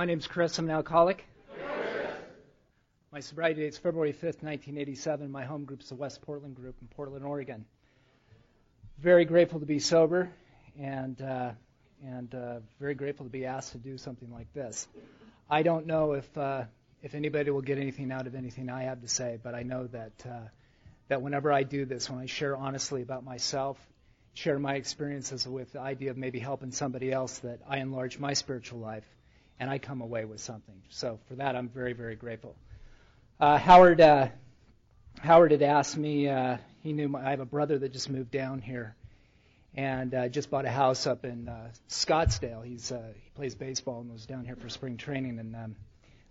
My name's Chris. I'm an alcoholic. My sobriety date is February 5th, 1987. My home group is the West Portland Group in Portland, Oregon. Very grateful to be sober and, uh, and uh, very grateful to be asked to do something like this. I don't know if, uh, if anybody will get anything out of anything I have to say, but I know that, uh, that whenever I do this, when I share honestly about myself, share my experiences with the idea of maybe helping somebody else, that I enlarge my spiritual life and I come away with something. So for that, I'm very, very grateful. Uh, Howard, uh, Howard had asked me. Uh, he knew my, I have a brother that just moved down here, and uh, just bought a house up in uh, Scottsdale. He's uh, he plays baseball and was down here for spring training, and um,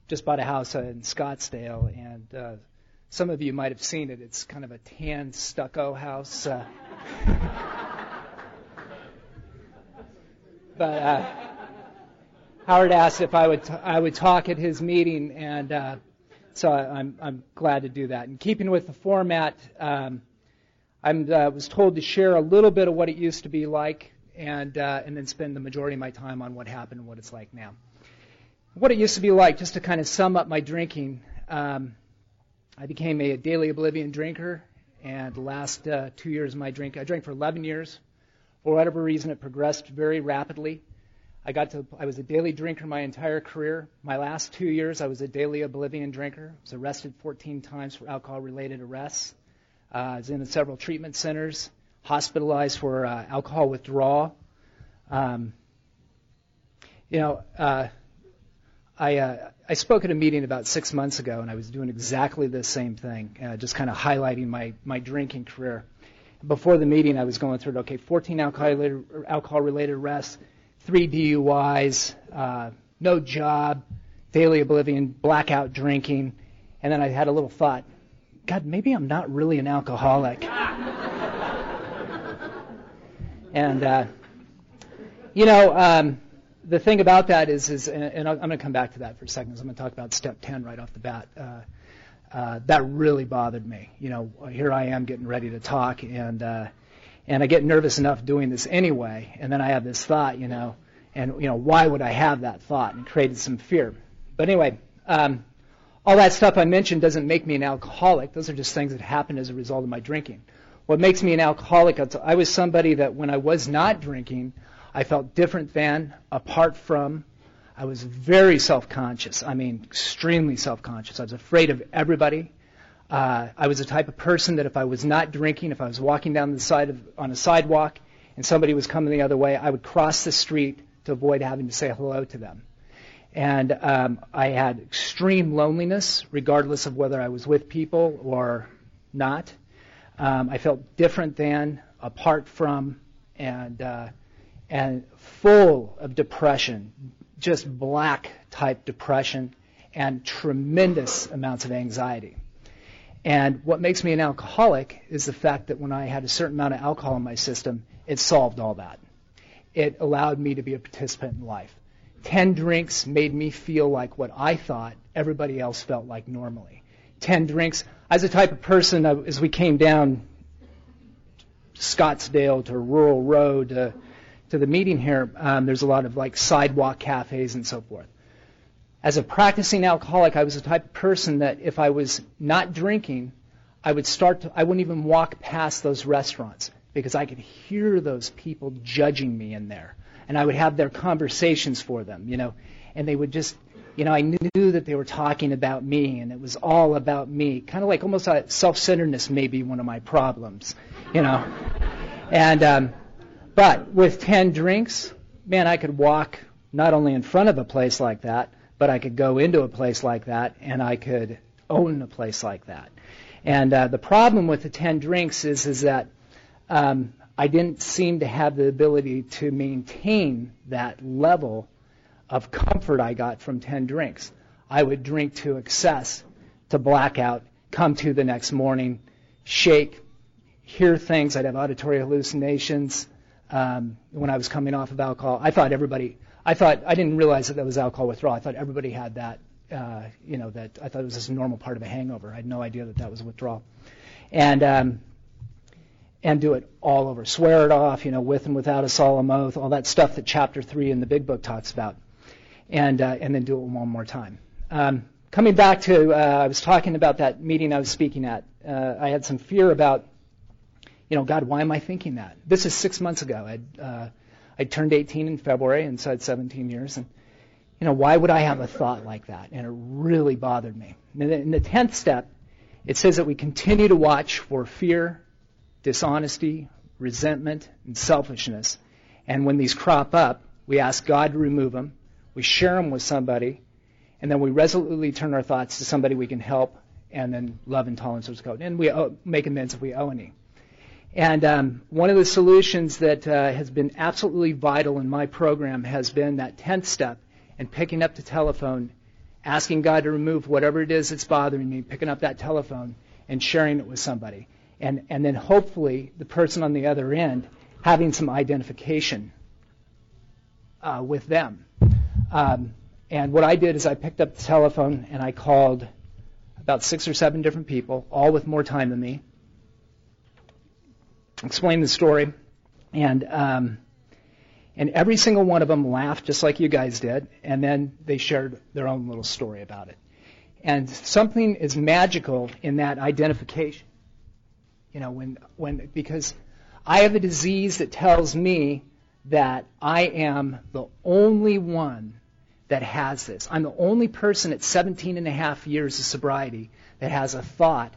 just bought a house uh, in Scottsdale. And uh, some of you might have seen it. It's kind of a tan stucco house. Uh, but uh, Howard asked if I would t- I would talk at his meeting, and uh, so I, I'm I'm glad to do that. In keeping with the format, um, I uh, was told to share a little bit of what it used to be like, and uh, and then spend the majority of my time on what happened and what it's like now. What it used to be like, just to kind of sum up my drinking. Um, I became a daily oblivion drinker, and the last uh, two years of my drink, I drank for 11 years. For whatever reason, it progressed very rapidly. I got to I was a daily drinker my entire career. My last two years I was a daily oblivion drinker. I was arrested 14 times for alcohol related arrests. Uh, I was in several treatment centers, hospitalized for uh, alcohol withdrawal. Um, you know, uh, I uh, I spoke at a meeting about six months ago, and I was doing exactly the same thing, uh, just kind of highlighting my my drinking career. Before the meeting, I was going through it. okay, 14 alcohol related, alcohol related arrests three DUIs, uh, no job, daily oblivion, blackout drinking, and then I had a little thought, God, maybe I'm not really an alcoholic. and uh, you know, um, the thing about that is, is, and I'm going to come back to that for a second. I'm going to talk about step 10 right off the bat. Uh, uh, that really bothered me. You know, here I am getting ready to talk, and uh, and I get nervous enough doing this anyway, and then I have this thought, you know, and you know, why would I have that thought? And created some fear. But anyway, um, all that stuff I mentioned doesn't make me an alcoholic. Those are just things that happen as a result of my drinking. What makes me an alcoholic? I was somebody that when I was not drinking, I felt different than, apart from. I was very self-conscious. I mean, extremely self-conscious. I was afraid of everybody. Uh, I was the type of person that if I was not drinking, if I was walking down the side of on a sidewalk and somebody was coming the other way, I would cross the street to avoid having to say hello to them. And um, I had extreme loneliness, regardless of whether I was with people or not. Um, I felt different than, apart from, and uh, and full of depression, just black type depression, and tremendous amounts of anxiety. And what makes me an alcoholic is the fact that when I had a certain amount of alcohol in my system, it solved all that. It allowed me to be a participant in life. Ten drinks made me feel like what I thought everybody else felt like normally. Ten drinks. As a type of person, uh, as we came down Scottsdale to Rural Road to, to the meeting here, um, there's a lot of like sidewalk cafes and so forth. As a practicing alcoholic, I was the type of person that if I was not drinking, I would start to, I wouldn't even walk past those restaurants because I could hear those people judging me in there. And I would have their conversations for them, you know, and they would just, you know, I knew that they were talking about me and it was all about me. Kind of like almost self-centeredness may be one of my problems, you know. And, um, but with 10 drinks, man, I could walk not only in front of a place like that, but I could go into a place like that and I could own a place like that. And uh, the problem with the 10 drinks is, is that um, I didn't seem to have the ability to maintain that level of comfort I got from 10 drinks. I would drink to excess, to blackout, come to the next morning, shake, hear things. I'd have auditory hallucinations um, when I was coming off of alcohol. I thought everybody, I thought, I didn't realize that that was alcohol withdrawal. I thought everybody had that, uh, you know, that I thought it was just a normal part of a hangover. I had no idea that that was withdrawal. And, um, and do it all over. Swear it off, you know, with and without a solemn oath, all that stuff that chapter three in the big book talks about. And, uh, and then do it one more time. Um, coming back to, uh, I was talking about that meeting I was speaking at. Uh, I had some fear about you know, God, why am I thinking that? This is six months ago. I'd, uh, I turned 18 in February, and so I had 17 years. And, you know, why would I have a thought like that? And it really bothered me. And in the 10th step, it says that we continue to watch for fear, dishonesty, resentment, and selfishness. And when these crop up, we ask God to remove them, we share them with somebody, and then we resolutely turn our thoughts to somebody we can help, and then love and tolerance is code. And we owe, make amends if we owe any. And um, one of the solutions that uh, has been absolutely vital in my program has been that 10th step and picking up the telephone, asking God to remove whatever it is that's bothering me, picking up that telephone and sharing it with somebody. And, and then hopefully the person on the other end having some identification uh, with them. Um, and what I did is I picked up the telephone and I called about six or seven different people, all with more time than me explained the story, and um, and every single one of them laughed just like you guys did, and then they shared their own little story about it. And something is magical in that identification. You know, when when because I have a disease that tells me that I am the only one that has this. I'm the only person at 17 and a half years of sobriety that has a thought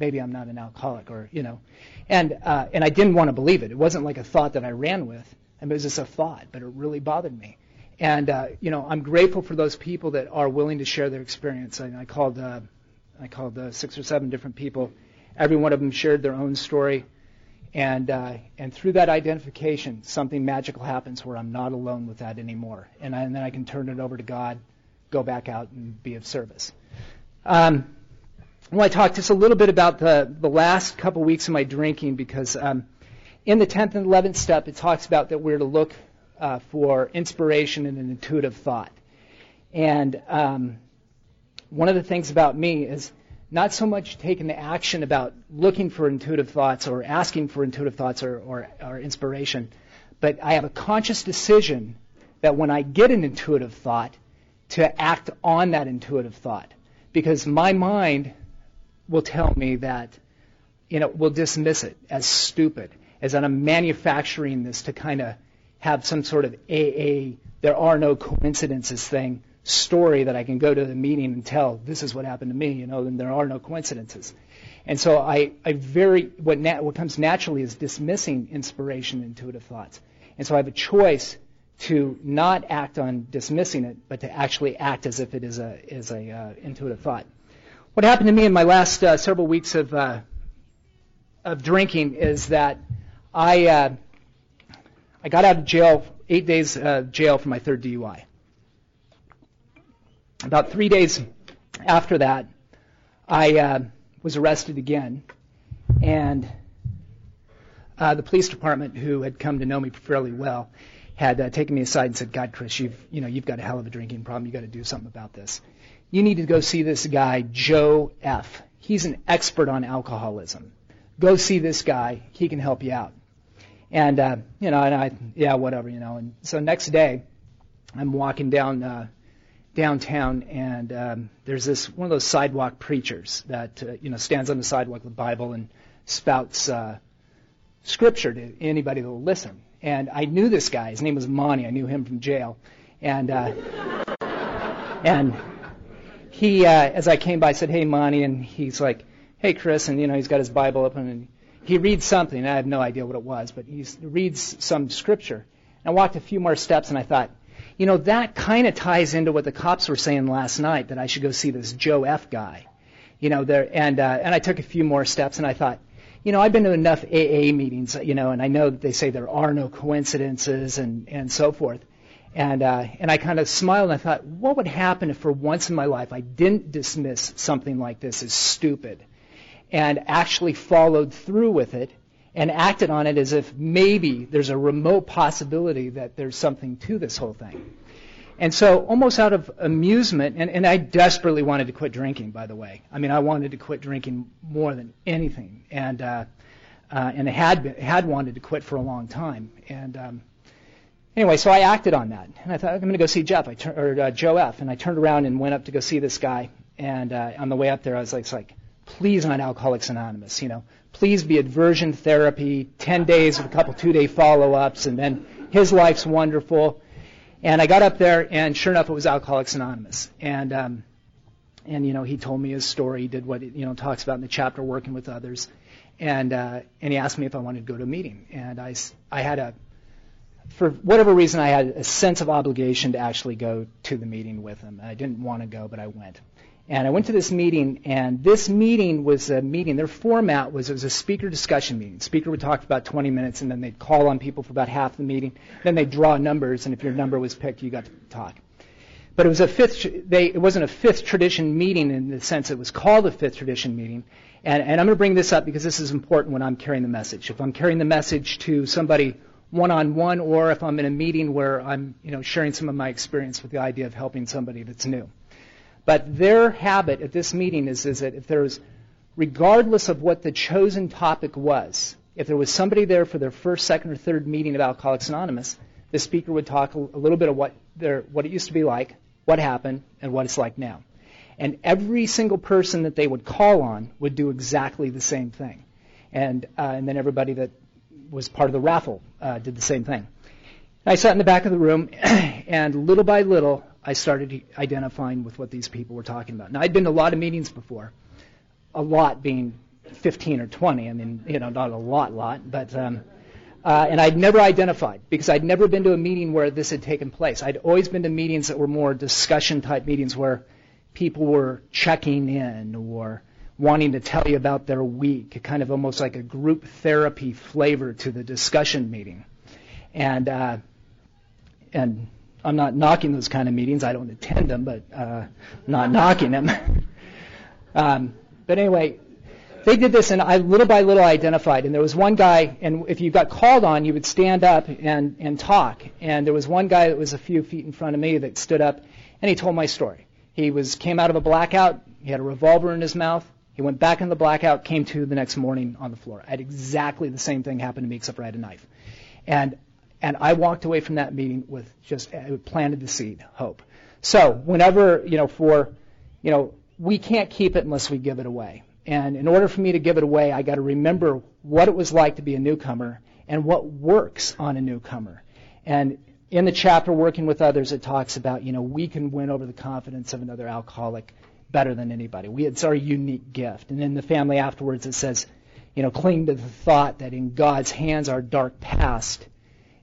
maybe I'm not an alcoholic or, you know. And, uh, and I didn't want to believe it. It wasn't like a thought that I ran with. I mean, it was just a thought, but it really bothered me. And, uh, you know, I'm grateful for those people that are willing to share their experience. I, I called, uh, I called uh, six or seven different people. Every one of them shared their own story. And, uh, and through that identification, something magical happens where I'm not alone with that anymore. And, I, and then I can turn it over to God, go back out and be of service. Um, I want to talk just a little bit about the, the last couple weeks of my drinking because um, in the 10th and 11th step, it talks about that we're to look uh, for inspiration and an intuitive thought. And um, one of the things about me is not so much taking the action about looking for intuitive thoughts or asking for intuitive thoughts or, or, or inspiration, but I have a conscious decision that when I get an intuitive thought, to act on that intuitive thought. Because my mind will tell me that, you know, will dismiss it as stupid, as I'm manufacturing this to kind of have some sort of AA, there are no coincidences thing story that I can go to the meeting and tell this is what happened to me, you know, and there are no coincidences. And so I, I very, what, what comes naturally is dismissing inspiration, intuitive thoughts. And so I have a choice to not act on dismissing it, but to actually act as if it is a, is a uh, intuitive thought. What happened to me in my last uh, several weeks of uh, of drinking is that I uh, I got out of jail eight days uh, jail for my third DUI. About three days after that, I uh, was arrested again, and uh, the police department, who had come to know me fairly well, had taken me aside and said, "God, Chris, you've you know you've got a hell of a drinking problem. You've got to do something about this." You need to go see this guy, Joe F. He's an expert on alcoholism. Go see this guy. He can help you out. And, uh, you know, and I, yeah, whatever, you know. And so next day, I'm walking down, uh, downtown and, um, there's this, one of those sidewalk preachers that, uh, you know, stands on the sidewalk with the Bible and spouts, uh, scripture to anybody that will listen. And I knew this guy. His name was Monty. I knew him from jail. And, uh, and he, uh, as I came by, said, "Hey, Monty," and he's like, "Hey, Chris," and you know, he's got his Bible open and he reads something. I have no idea what it was, but he reads some scripture. And I walked a few more steps, and I thought, you know, that kind of ties into what the cops were saying last night that I should go see this Joe F guy. You know, there, and uh, and I took a few more steps, and I thought, you know, I've been to enough AA meetings, you know, and I know that they say there are no coincidences and and so forth. And, uh, and I kind of smiled and I thought, what would happen if for once in my life I didn't dismiss something like this as stupid and actually followed through with it and acted on it as if maybe there's a remote possibility that there's something to this whole thing. And so, almost out of amusement, and, and I desperately wanted to quit drinking, by the way. I mean, I wanted to quit drinking more than anything, and uh, uh, and had been, had wanted to quit for a long time. And um, anyway, so I acted on that, and I thought I'm going to go see Jeff, I tur- or uh, Joe F. And I turned around and went up to go see this guy. And uh, on the way up there, I was like, like, please not Alcoholics Anonymous, you know, please be aversion therapy, 10 days with a couple two-day follow-ups, and then his life's wonderful. And I got up there, and sure enough, it was Alcoholics Anonymous. And um, and you know, he told me his story. He did what you know talks about in the chapter, working with others. And uh, and he asked me if I wanted to go to a meeting. And I I had a for whatever reason I had a sense of obligation to actually go to the meeting with him. I didn't want to go, but I went. And I went to this meeting, and this meeting was a meeting. Their format was it was a speaker discussion meeting. Speaker would talk for about 20 minutes, and then they'd call on people for about half the meeting. Then they'd draw numbers, and if your number was picked, you got to talk. But it was a fifth. They, it wasn't a fifth tradition meeting in the sense it was called a fifth tradition meeting. And, and I'm going to bring this up because this is important when I'm carrying the message. If I'm carrying the message to somebody one-on-one, or if I'm in a meeting where I'm, you know, sharing some of my experience with the idea of helping somebody that's new. But their habit at this meeting is, is that if there's, regardless of what the chosen topic was, if there was somebody there for their first, second, or third meeting of Alcoholics Anonymous, the speaker would talk a, little bit of what, their, what it used to be like, what happened, and what it's like now. And every single person that they would call on would do exactly the same thing. And, uh, and then everybody that was part of the raffle uh, did the same thing. I sat in the back of the room, and little by little, I started identifying with what these people were talking about. Now, I'd been to a lot of meetings before, a lot being 15 or 20. I mean, you know, not a lot, lot, but. Um, uh, and I'd never identified because I'd never been to a meeting where this had taken place. I'd always been to meetings that were more discussion type meetings where people were checking in or wanting to tell you about their week, kind of almost like a group therapy flavor to the discussion meeting. And uh, and I'm not knocking those kind of meetings. I don't attend them, but uh, not knocking them. um, but anyway, they did this, and I little by little identified. And there was one guy, and if you got called on, you would stand up and and talk. And there was one guy that was a few feet in front of me that stood up, and he told my story. He was came out of a blackout. He had a revolver in his mouth. He went back in the blackout, came to the next morning on the floor. I had exactly the same thing happen to me, except I had a knife. And and I walked away from that meeting with just uh, it planted the seed, hope. So whenever you know, for you know, we can't keep it unless we give it away. And in order for me to give it away, I got to remember what it was like to be a newcomer and what works on a newcomer. And in the chapter working with others, it talks about you know we can win over the confidence of another alcoholic better than anybody. We, it's our unique gift. And in the family afterwards, it says, you know, cling to the thought that in God's hands our dark past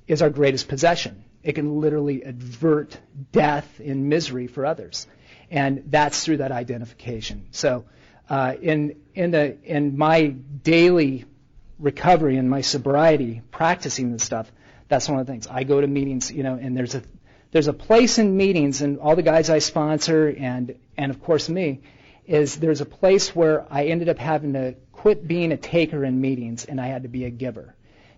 is our greatest possession. It can literally avert death and misery for others, and that's through that identification. So, uh, in in the in my daily recovery and my sobriety, practicing this stuff, that's one of the things. I go to meetings, you know, and there's a there's a place in meetings, and all the guys I sponsor, and and of course me, is there's a place where I ended up having to quit being a taker in meetings, and I had to be a giver.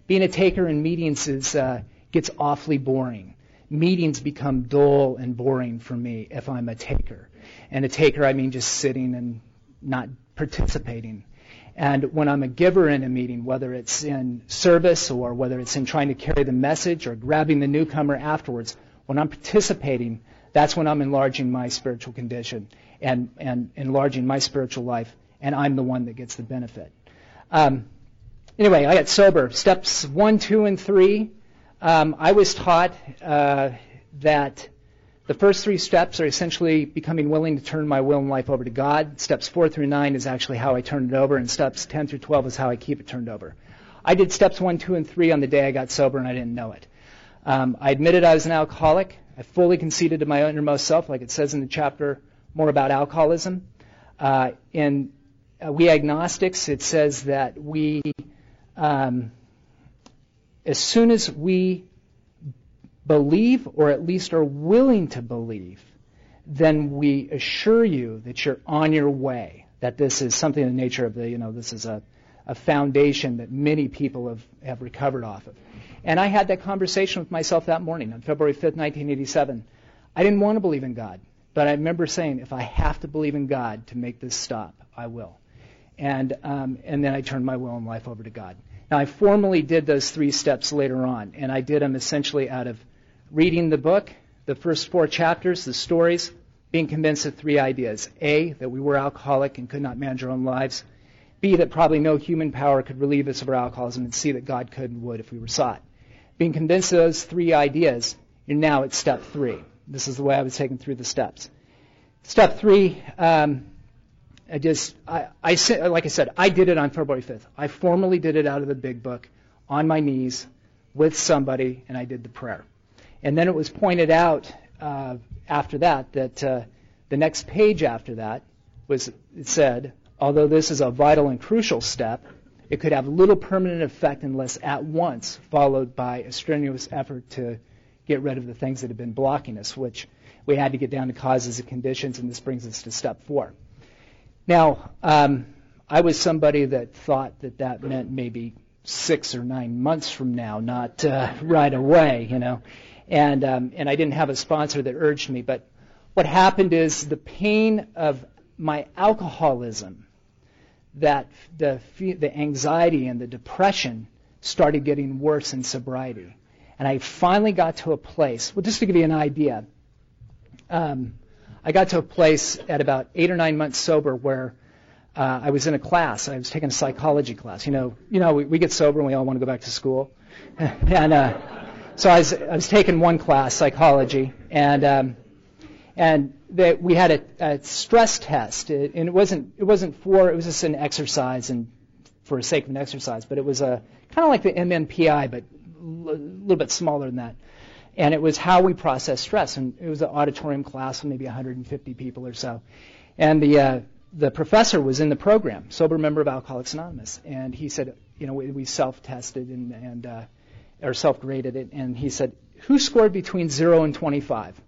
Being a taker in meetings is uh, gets awfully boring. Meetings become dull and boring for me if I'm a taker. And a taker, I mean just sitting and not participating. And when I'm a giver in a meeting, whether it's in service or whether it's in trying to carry the message or grabbing the newcomer afterwards, when I'm participating, that's when I'm enlarging my spiritual condition and, and enlarging my spiritual life, and I'm the one that gets the benefit. Um, anyway, I got sober. Steps one, two, and three. Um, I was taught uh, that the first three steps are essentially becoming willing to turn my will and life over to God. Steps four through nine is actually how I turn it over, and steps 10 through 12 is how I keep it turned over. I did steps one, two, and three on the day I got sober, and I didn't know it. Um, I admitted I was an alcoholic. I fully conceded to my innermost self, like it says in the chapter more about alcoholism. Uh, in uh, we agnostics, it says that we, um, as soon as we believe or at least are willing to believe, then we assure you that you're on your way, that this is something in the nature of the, you know, this is a, a foundation that many people have, have recovered off of. And I had that conversation with myself that morning on February 5th, 1987. I didn't want to believe in God, but I remember saying, if I have to believe in God to make this stop, I will. And, um, and then I turned my will and life over to God. Now, I formally did those three steps later on, and I did them essentially out of reading the book, the first four chapters, the stories, being convinced of three ideas. A, that we were alcoholic and could not manage our own lives. B, that probably no human power could relieve us of our alcoholism. And C, that God could and would if we were sought. Being convinced of those three ideas, you're now at step three. This is the way I was taken through the steps. Step three, um, I just, I, I, like I said, I did it on February 5th. I formally did it out of the big book on my knees with somebody, and I did the prayer. And then it was pointed out uh, after that that uh, the next page after that was it said, although this is a vital and crucial step, it could have little permanent effect unless at once followed by a strenuous effort to get rid of the things that have been blocking us, which we had to get down to causes and conditions, and this brings us to step four. Now, um, I was somebody that thought that that meant maybe six or nine months from now, not uh, right away, you know and um, and I didn't have a sponsor that urged me. But what happened is the pain of my alcoholism, that the the anxiety and the depression started getting worse in sobriety, and I finally got to a place. Well, just to give you an idea, um, I got to a place at about eight or nine months sober where. Uh, I was in a class. I was taking a psychology class. You know, you know, we, we get sober and we all want to go back to school, and uh, so I was, I was taking one class, psychology, and um, and that we had a, a stress test, it, and it wasn't it wasn't for it was just an exercise and for the sake of an exercise, but it was a kind of like the MMPI, but a little bit smaller than that. And it was how we process stress, and it was an auditorium class with maybe 150 people or so. And the uh, the professor was in the program, sober member of Alcoholics Anonymous, and he said, you know, we, we self-tested and, and uh, or self-graded it, and he said, "Who scored between zero and 25?"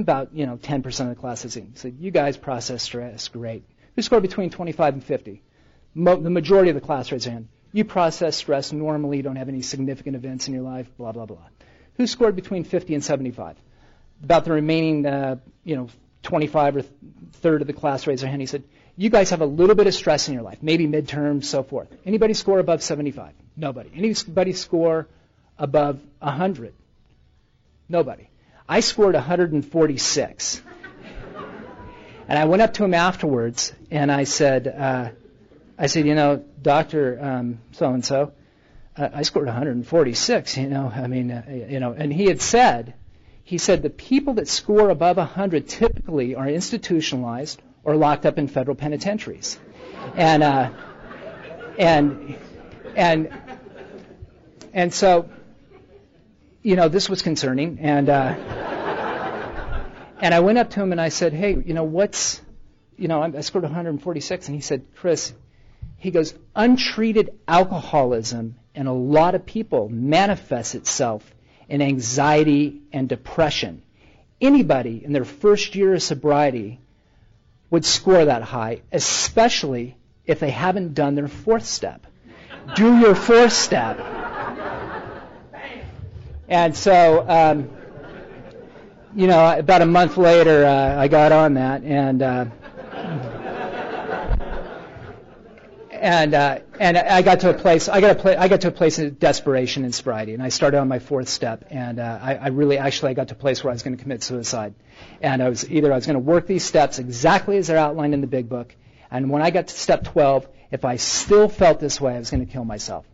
About you know 10% of the class is in. Said, "You guys process stress great. Who scored between 25 and 50?" Mo- the majority of the class their hand. You process stress normally. You don't have any significant events in your life. Blah blah blah. Who scored between 50 and 75? About the remaining, uh, you know, 25 or th- third of the class raised their hand. He said, "You guys have a little bit of stress in your life, maybe midterms, so forth. Anybody score above 75? Nobody. Anybody score above 100? Nobody. I scored 146. and I went up to him afterwards and I said, uh, I said, you know, Doctor so and so, I scored 146. You know, I mean, uh, you know, and he had said, he said the people that score above 100 typically are institutionalized or locked up in federal penitentiaries, and uh, and and and so you know, this was concerning, and uh, and I went up to him and I said, hey, you know, what's, you know, I scored 146, and he said, Chris, he goes, untreated alcoholism in a lot of people manifests itself in anxiety and depression. Anybody in their first year of sobriety would score that high, especially if they haven't done their fourth step. Do your fourth step. And so, um, you know, about a month later, uh, I got on that, and uh, and uh, and I got to a place. I got a pla- I got to a place of desperation and sobriety, and I started on my fourth step, and uh, I, I really actually I got to a place where I was going to commit suicide, and I was either I was going to work these steps exactly as they're outlined in the big book, and when I got to step 12, if I still felt this way, I was going to kill myself,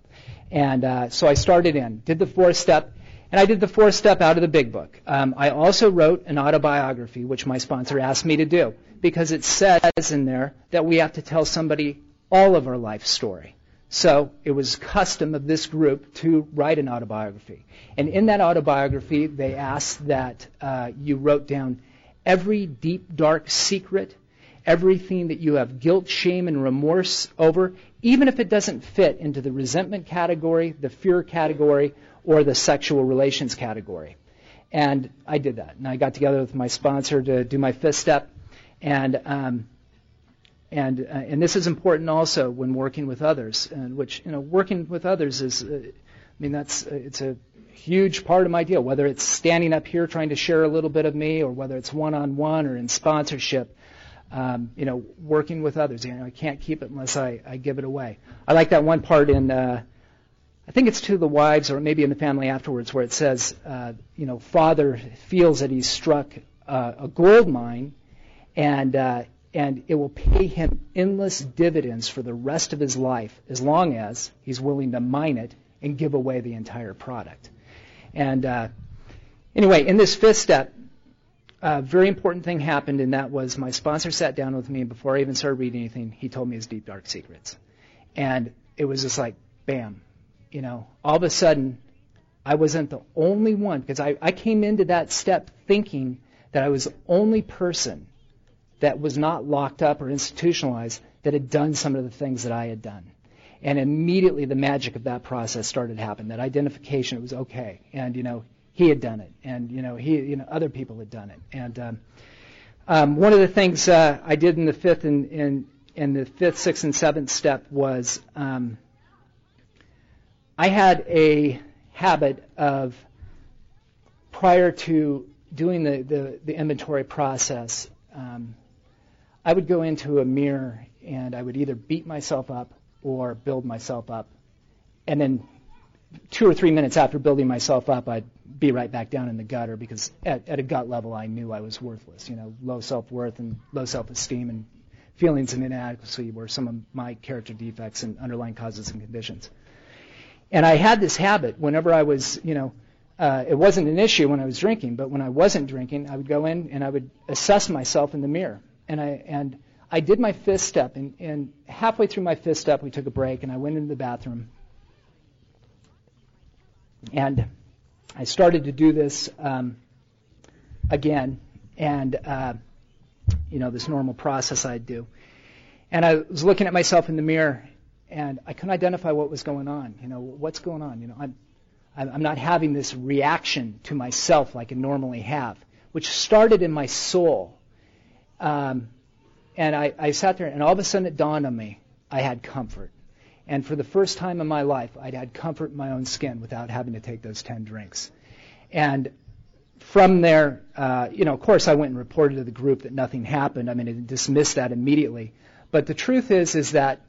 and uh, so I started in, did the fourth step, and I did the fourth step out of the big book. Um, I also wrote an autobiography, which my sponsor asked me to do, because it says in there that we have to tell somebody all of our life story. So it was custom of this group to write an autobiography. And in that autobiography, they asked that uh, you wrote down every deep, dark secret, everything that you have guilt, shame, and remorse over, even if it doesn't fit into the resentment category, the fear category, or the sexual relations category. And I did that. And I got together with my sponsor to do my fifth step. And um, and uh, and this is important also when working with others. And which you know, working with others is, uh, I mean, that's uh, it's a huge part of my deal. Whether it's standing up here trying to share a little bit of me, or whether it's one-on-one or in sponsorship. Um, you know, working with others. You know, I can't keep it unless I, I give it away. I like that one part in uh, I think it's to the wives or maybe in the family afterwards where it says, uh, you know, father feels that he's struck uh, a gold mine and, uh, and it will pay him endless dividends for the rest of his life as long as he's willing to mine it and give away the entire product. And uh, anyway, in this fifth step, a very important thing happened, and that was my sponsor sat down with me, and before I even started reading anything, he told me his deep, dark secrets. And it was just like, bam, you know, all of a sudden, I wasn't the only one because I, I came into that step thinking that I was the only person that was not locked up or institutionalized that had done some of the things that I had done. And immediately the magic of that process started to happen. That identification, it was okay. And, you know, he had done it. And, you know, he, you know, other people had done it. And um, um, one of the things uh, I did in the fifth and in, in the fifth, sixth, and seventh step was um, I had a habit of prior to doing the, the, the inventory process, um, I would go into a mirror and I would either beat myself up or build myself up. And then two or three minutes after building myself up, I'd be right back down in the gutter because at, at a gut level, I knew I was worthless. You know, low self-worth and low self-esteem and feelings of inadequacy were some of my character defects and underlying causes and conditions. And I had this habit whenever I was, you know, uh, it wasn't an issue when I was drinking, but when I wasn't drinking, I would go in and I would assess myself in the mirror. And I and I did my fifth step, and, and halfway through my fifth step, we took a break, and I went into the bathroom, and I started to do this um, again, and uh, you know this normal process I'd do. And I was looking at myself in the mirror, and I couldn't identify what was going on. You know, what's going on? You know, I'm I'm not having this reaction to myself like I normally have, which started in my soul. Um, and I, I sat there, and all of a sudden it dawned on me I had comfort. And for the first time in my life, I'd had comfort in my own skin without having to take those 10 drinks. And from there, uh, you know, of course, I went and reported to the group that nothing happened. I mean, I dismissed that immediately. But the truth is, is that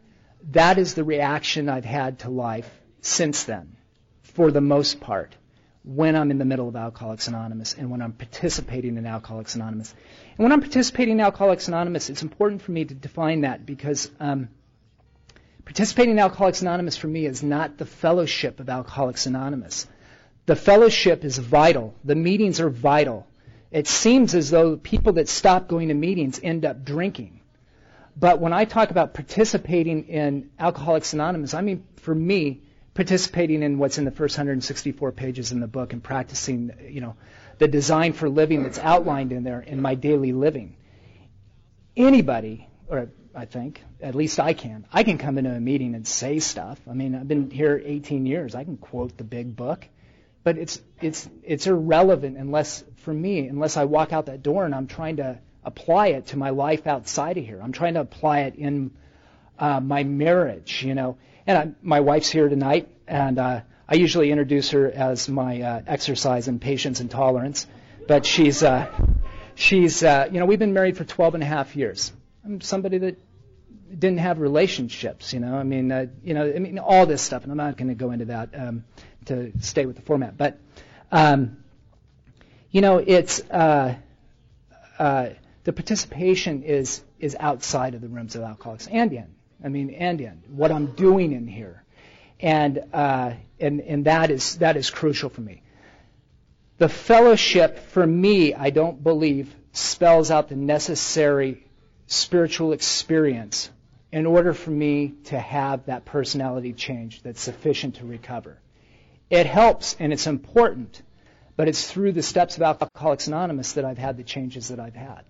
that is the reaction I've had to life since then, for the most part, when I'm in the middle of Alcoholics Anonymous and when I'm participating in Alcoholics Anonymous. And when I'm participating in Alcoholics Anonymous, it's important for me to define that because um, participating in Alcoholics Anonymous for me is not the fellowship of Alcoholics Anonymous. The fellowship is vital. The meetings are vital. It seems as though people that stop going to meetings end up drinking. But when I talk about participating in Alcoholics Anonymous, I mean, for me, participating in what's in the first 164 pages in the book and practicing, you know, the design for living that's outlined in there in my daily living. Anybody, or I think, at least I can, I can come into a meeting and say stuff. I mean, I've been here 18 years. I can quote the big book. But it's, it's, it's irrelevant unless, for me, unless I walk out that door and I'm trying to apply it to my life outside of here. I'm trying to apply it in uh, my marriage, you know. And I, my wife's here tonight, and uh, I usually introduce her as my uh, exercise in patience and tolerance, but she's uh, she's uh, you know we've been married for 12 and a half years. I'm somebody that didn't have relationships, you know. I mean, uh, you know, I mean all this stuff, and I'm not going to go into that um, to stay with the format, but um, you know, it's. Uh, uh, the participation is is outside of the rooms of alcoholics and in. I mean, and in what I'm doing in here, and uh, and and that is that is crucial for me. The fellowship for me, I don't believe, spells out the necessary spiritual experience in order for me to have that personality change that's sufficient to recover. It helps and it's important, but it's through the steps of Alcoholics Anonymous that I've had the changes that I've had.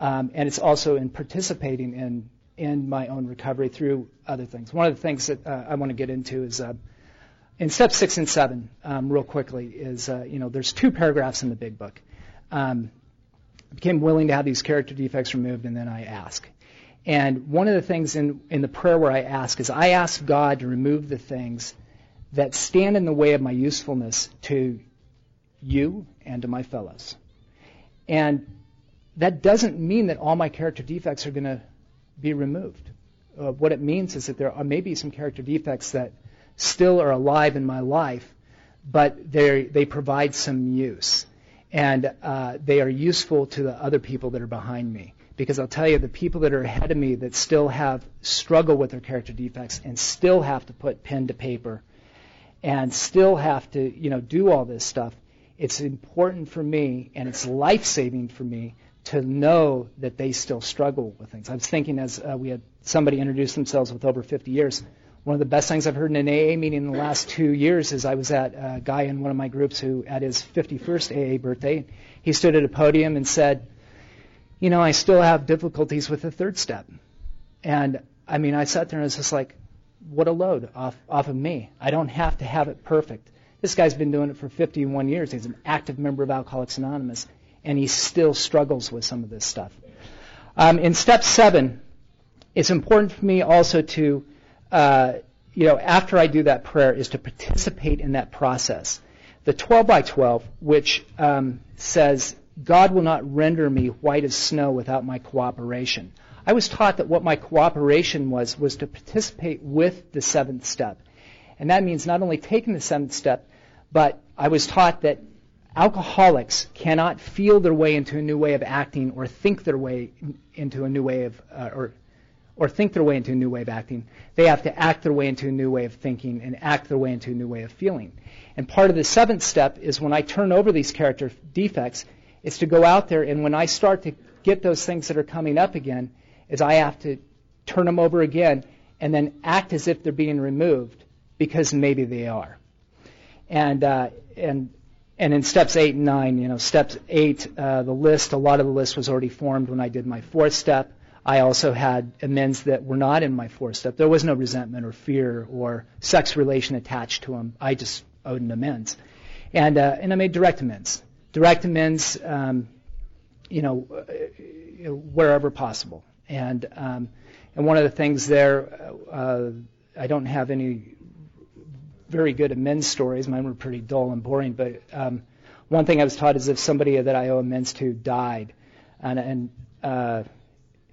Um, and it's also in participating in in my own recovery through other things. One of the things that uh, I want to get into is uh, in step six and seven, um, real quickly, is uh, you know there's two paragraphs in the big book. Um, became willing to have these character defects removed, and then I ask. And one of the things in, in the prayer where I ask is I ask God to remove the things that stand in the way of my usefulness to you and to my fellows. And that doesn't mean that all my character defects are going to be removed. Uh, what it means is that there are maybe some character defects that still are alive in my life, but they provide some use. And uh, they are useful to the other people that are behind me. Because I'll tell you, the people that are ahead of me that still have struggle with their character defects and still have to put pen to paper and still have to, you know, do all this stuff, it's important for me and it's life saving for me to know that they still struggle with things. I was thinking as uh, we had somebody introduce themselves with over 50 years. One of the best things I've heard in an AA meeting in the last two years is I was at a guy in one of my groups who, at his 51st AA birthday, he stood at a podium and said, You know, I still have difficulties with the third step. And I mean, I sat there and I was just like, What a load off, off of me. I don't have to have it perfect. This guy's been doing it for 51 years. He's an active member of Alcoholics Anonymous, and he still struggles with some of this stuff. Um, in step seven, it's important for me also to, uh, you know, after I do that prayer, is to participate in that process. The 12 by 12, which um, says, God will not render me white as snow without my cooperation. I was taught that what my cooperation was, was to participate with the seventh step. And that means not only taking the seventh step, but I was taught that alcoholics cannot feel their way into a new way of acting or think their way into a new way of, uh, or, or think their way into a new way of acting. They have to act their way into a new way of thinking and act their way into a new way of feeling. And part of the seventh step is when I turn over these character defects, is to go out there and when I start to get those things that are coming up again, is I have to turn them over again and then act as if they're being removed because maybe they are. And uh, and and in steps eight and nine, you know, steps eight, uh, the list, a lot of the list was already formed when I did my fourth step. I also had amends that were not in my fourth step. There was no resentment or fear or sex relation attached to them. I just owed an amends, and uh, and I made direct amends. Direct amends, um, you know, uh, wherever possible. And um, and one of the things there, uh, I don't have any very good at men's stories. Mine were pretty dull and boring. But um, one thing I was taught is if somebody that I owe amends to died, and and uh,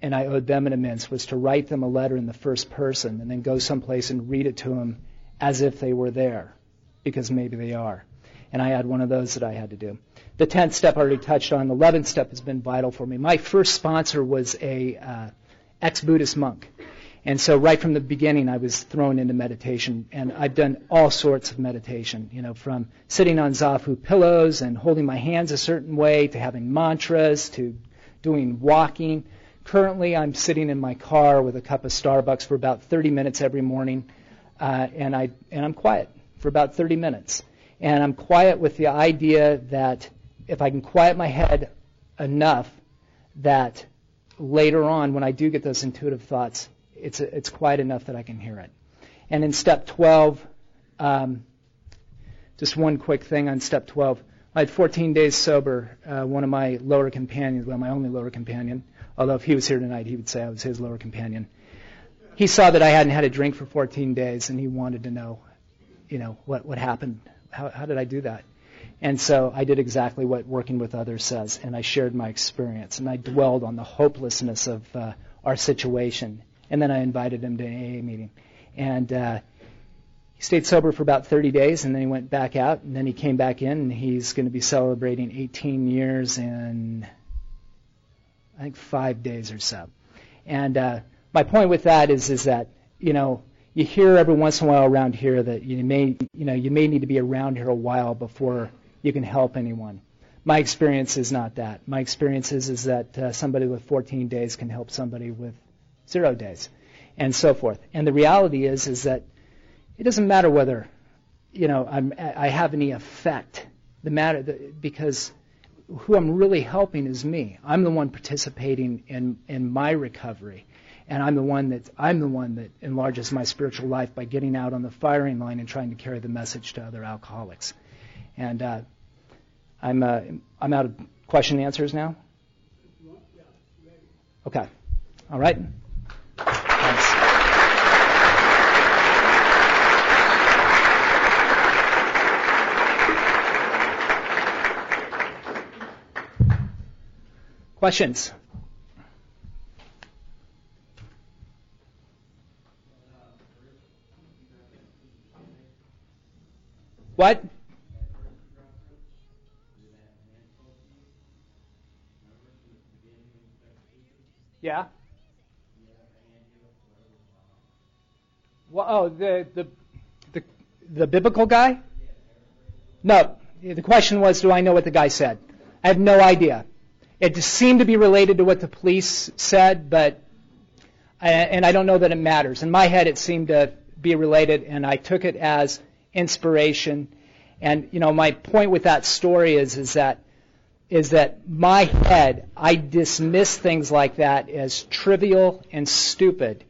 and I owed them an amends, was to write them a letter in the first person and then go someplace and read it to them as if they were there, because maybe they are. And I had one of those that I had to do. The tenth step I already touched on. The eleventh step has been vital for me. My first sponsor was a uh, ex-Buddhist monk. And so right from the beginning, I was thrown into meditation, and I've done all sorts of meditation, you know, from sitting on Zafu pillows and holding my hands a certain way to having mantras to doing walking. Currently, I'm sitting in my car with a cup of Starbucks for about 30 minutes every morning, uh, and I and I'm quiet for about 30 minutes, and I'm quiet with the idea that if I can quiet my head enough, that later on, when I do get those intuitive thoughts, it's, it's quiet enough that I can hear it. And in step 12, um, just one quick thing on step 12. I had 14 days sober. Uh, one of my lower companions, well, my only lower companion, although if he was here tonight, he would say I was his lower companion. He saw that I hadn't had a drink for 14 days, and he wanted to know, you know, what what happened. How, how did I do that? And so I did exactly what working with others says, and I shared my experience, and I dwelled on the hopelessness of uh, our situation and then I invited him to an AA meeting. And uh, he stayed sober for about 30 days, and then he went back out, and then he came back in, and he's going to be celebrating 18 years in, I think, five days or so. And uh, my point with that is, is that you know you hear every once in a while around here that you may, you know, you may need to be around here a while before you can help anyone. My experience is not that. My experience is, is that uh, somebody with 14 days can help somebody with zero days, and so forth. And the reality is, is that it doesn't matter whether, you know, I'm, I have any effect. The matter the, because who I'm really helping is me. I'm the one participating in in my recovery, and I'm the one that I'm the one that enlarges my spiritual life by getting out on the firing line and trying to carry the message to other alcoholics. And uh, I'm uh, I'm out of question and answers now. Okay. All right. Questions? What? Yeah. Well, oh, the, the the the biblical guy? No. The question was, do I know what the guy said? I have no idea. It seemed to be related to what the police said, but uh, and I don't know that it matters. In my head, it seemed to be related, and I took it as inspiration. And you know, my point with that story is is that is that my head, I dismiss things like that as trivial and stupid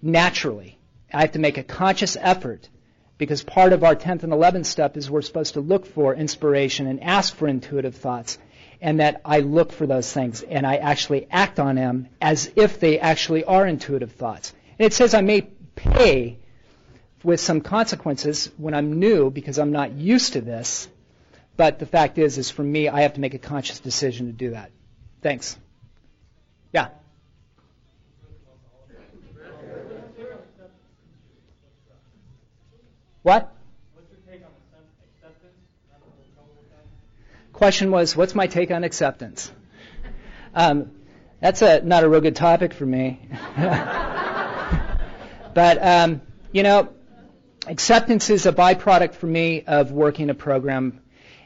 naturally. I have to make a conscious effort because part of our 10th and 11th step is we're supposed to look for inspiration and ask for intuitive thoughts. And that I look for those things and I actually act on them as if they actually are intuitive thoughts. And it says I may pay with some consequences when I'm new because I'm not used to this. But the fact is, is for me, I have to make a conscious decision to do that. Thanks. Yeah. What? Question was, what's my take on acceptance? Um, that's a not a real good topic for me. but um, you know, acceptance is a byproduct for me of working a program.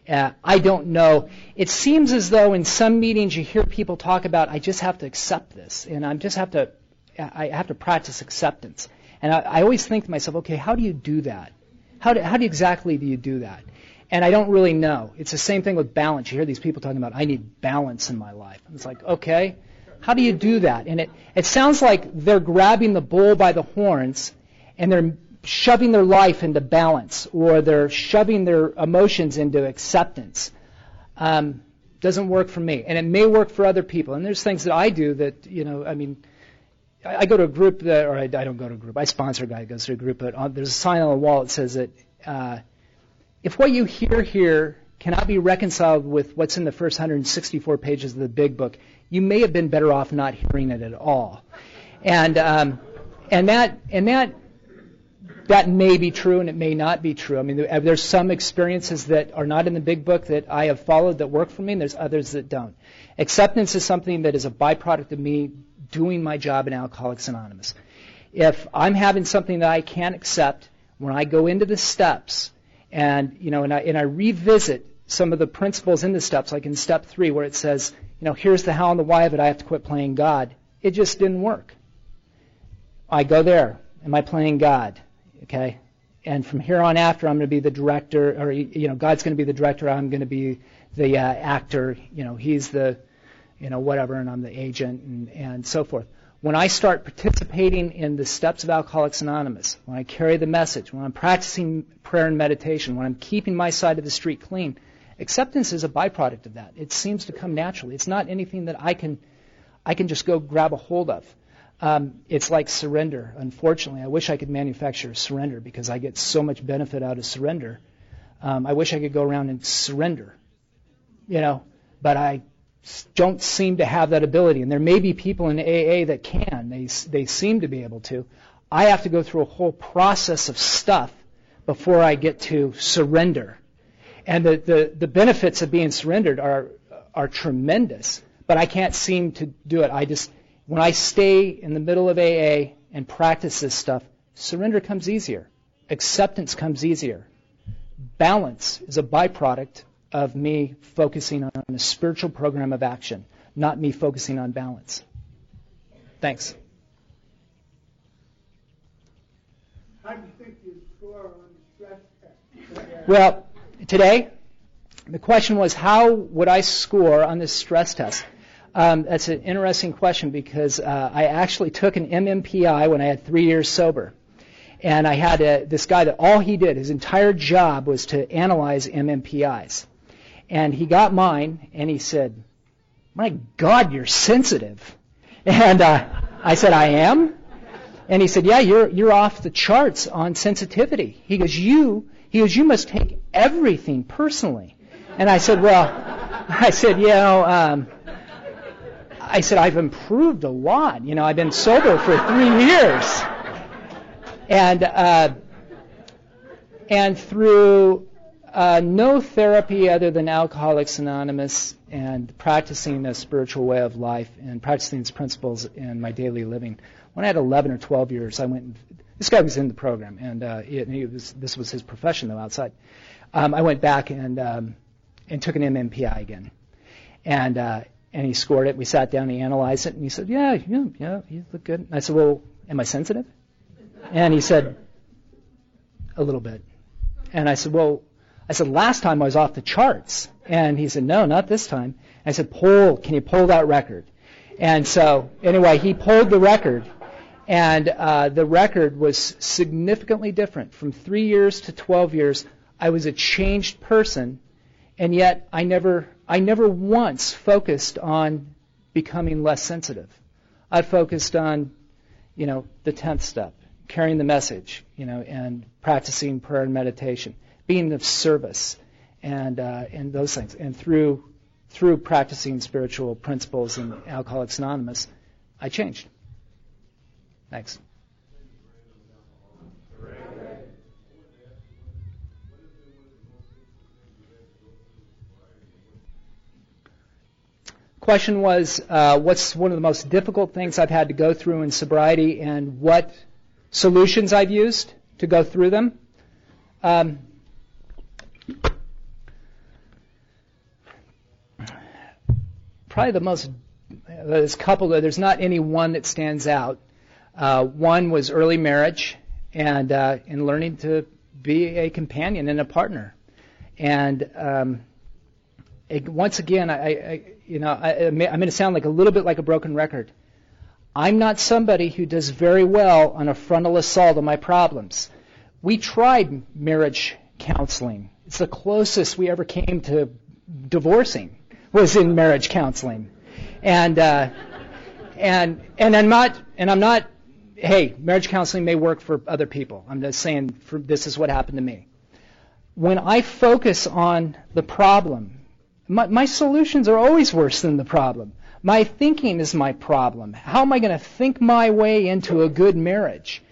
Uh, I don't know. It seems as though in some meetings you hear people talk about, I just have to accept this, and I just have to, I have to practice acceptance. And I, I always think to myself, okay, how do you do that? How do, how do exactly do you do that? And I don't really know. It's the same thing with balance. You hear these people talking about, I need balance in my life. And it's like, okay, how do you do that? And it, it sounds like they're grabbing the bull by the horns and they're shoving their life into balance or they're shoving their emotions into acceptance. Um, doesn't work for me. And it may work for other people. And there's things that I do that, you know, I mean, I, I go to a group that, or I, I, don't go to a group. I sponsor a guy who goes to a group, but on, there's a sign on the wall that says that uh, if what you hear here cannot be reconciled with what's in the first 164 pages of the big book, you may have been better off not hearing it at all. And um, and that and that that may be true and it may not be true. I mean, there's some experiences that are not in the big book that I have followed that work for me, and there's others that don't. Acceptance is something that is a byproduct of me doing my job in Alcoholics Anonymous. If I'm having something that I can't accept, when I go into the steps and you know, and I, and I revisit some of the principles in the steps, like in step three, where it says, you know, here's the how and the why of it. I have to quit playing God. It just didn't work. I go there. Am I playing God? Okay? And from here on after, I'm going to be the director, or, you know, God's going to be the director, I'm going to be the uh, actor, you know, he's the, you know, whatever, and I'm the agent, and, and so forth. When I start participating in the steps of Alcoholics Anonymous, when I carry the message, when I'm practicing prayer and meditation, when I'm keeping my side of the street clean, acceptance is a byproduct of that. It seems to come naturally. It's not anything that I can, I can just go grab a hold of. Um, it's like surrender. Unfortunately, I wish I could manufacture surrender because I get so much benefit out of surrender. Um, I wish I could go around and surrender, you know, but I don't seem to have that ability. And there may be people in AA that can. They they seem to be able to. I have to go through a whole process of stuff before I get to surrender. And the, the, the benefits of being surrendered are are tremendous, but I can't seem to do it. I just when I stay in the middle of AA and practice this stuff, surrender comes easier. Acceptance comes easier. Balance is a byproduct of me focusing on a spiritual program of action, not me focusing on balance. Thanks. How do you think you score on the stress test? Well, today, the question was how would I score on this stress test? Um, that's an interesting question because uh, I actually took an MMPI when I had three years sober. And I had a, this guy that all he did, his entire job was to analyze MMPIs. And he got mine and he said, My God, you're sensitive. And uh, I said, I am? And he said, Yeah, you're, you're off the charts on sensitivity. He goes, You, he goes, You must take everything personally. And I said, Well, I said, You know, um, I said, I've improved a lot. You know, I've been sober for three years. And, uh, and through uh, no therapy other than Alcoholics Anonymous and practicing a spiritual way of life and practicing these principles in my daily living. When I had 11 or 12 years, I went. And, this guy was in the program, and uh, he, he was, this was his profession, though, outside. Um, I went back and um, and took an MMPI again, and uh, and he scored it. We sat down, he analyzed it, and he said, "Yeah, yeah, yeah, you look good." I said, "Well, am I sensitive?" And he said, "A little bit." And I said, "Well," I said, "Last time I was off the charts." And he said, "No, not this time." I said, "Pull, can you pull that record?" And so, anyway, he pulled the record, and uh, the record was significantly different. From three years to 12 years, I was a changed person, and yet I never I never once focused on becoming less sensitive. I focused on, you know, the tenth step, carrying the message, you know, and practicing prayer and meditation, being of service, and uh, and those things. And through through practicing spiritual principles in Alcoholics Anonymous, I changed. Thanks. question was, uh, what's one of the most difficult things I've had to go through in sobriety and what solutions I've used to go through them? Um, probably the most, there's a couple, there's not any one that stands out. Uh, one was early marriage and, uh, and learning to be a companion and a partner. And um, it, once again, I, I, you know, I, I'm going to sound like a little bit like a broken record. I'm not somebody who does very well on a frontal assault on my problems. We tried marriage counseling. It's the closest we ever came to divorcing was in marriage counseling, and uh, and and I'm not and I'm not. Hey, marriage counseling may work for other people. I'm just saying for, this is what happened to me. When I focus on the problem my, my solutions are always worse than the problem. My thinking is my problem. How am I going to think my way into a good marriage?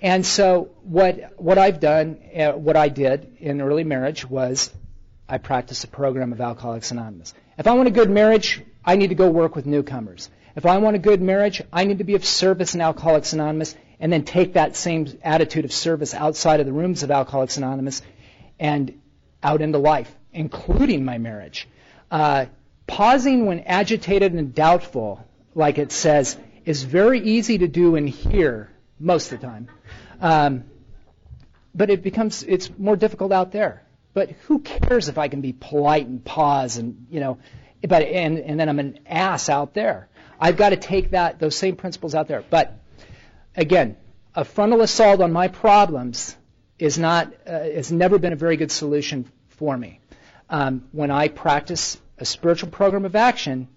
And so what what I've done, uh, what I did in early marriage was I practiced a program of Alcoholics Anonymous. If I want a good marriage, I need to go work with newcomers. If I want a good marriage, I need to be of service in Alcoholics Anonymous and then take that same attitude of service outside of the rooms of Alcoholics Anonymous and out into life, including my marriage. Uh, pausing when agitated and doubtful, like it says, is very easy to do in here most of the time. Um, but it becomes it's more difficult out there. But who cares if I can be polite and pause and you know, but and and then I'm an ass out there. I've got to take that those same principles out there. But again, a frontal assault on my problems is not uh, has never been a very good solution for me. Um, when I practice a spiritual program of action,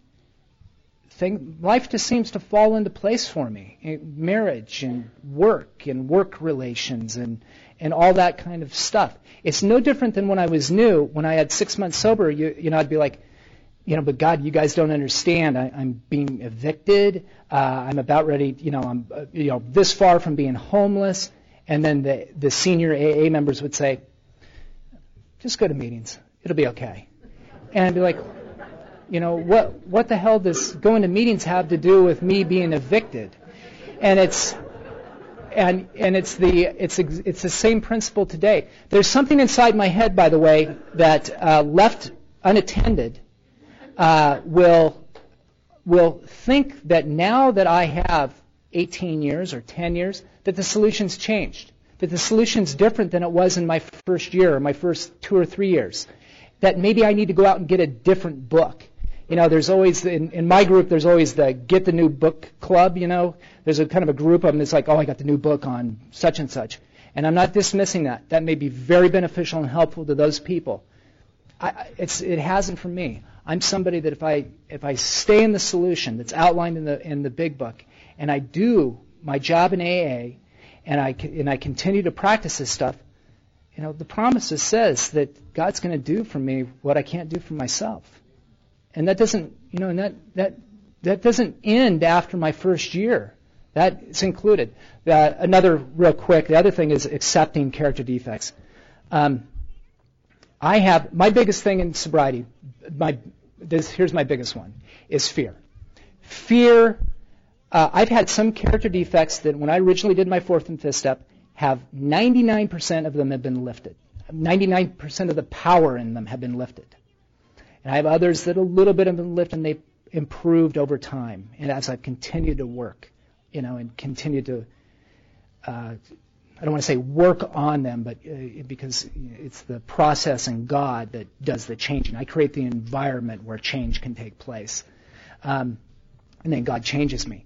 thing, life just seems to fall into place for me. Marriage and work and work relations and, and all that kind of stuff. It's no different than when I was new. When I had six months sober, you, you know, I'd be like, you know, but God, you guys don't understand. I, I'm being evicted. Uh, I'm about ready, you know, I'm, uh, you know, this far from being homeless. And then the, the senior AA members would say, just go to meetings. It'll be okay and I'd be like, you know, what what the hell does going to meetings have to do with me being evicted? And it's and and it's the it's it's the same principle today. There's something inside my head, by the way, that uh, left unattended uh, will will think that now that I have 18 years or 10 years, that the solution's changed, that the solution's different than it was in my first year or my first two or three years that maybe I need to go out and get a different book. You know, there's always in, in my group. There's always the get the new book club. You know, there's a kind of a group of them. that's like, oh, I got the new book on such and such, and I'm not dismissing that. That may be very beneficial and helpful to those people. I, it's, it hasn't for me. I'm somebody that if I if I stay in the solution that's outlined in the in the big book, and I do my job in AA, and I and I continue to practice this stuff, you know, the promises says that God's going to do for me what I can't do for myself. And that doesn't, you know, and that, that, that doesn't end after my first year. That's included. Uh, another real quick, the other thing is accepting character defects. Um, I have, my biggest thing in sobriety, my, this, here's my biggest one, is fear. Fear, uh, I've had some character defects that when I originally did my fourth and fifth step, have 99% of them have been lifted. 99% of the power in them have been lifted. And I have others that a little bit have been lifted and they've improved over time. And as I've continued to work, you know, and continue to, uh, I don't want to say work on them, but uh, because it's the process in God that does the changing. I create the environment where change can take place. Um, and then God changes me.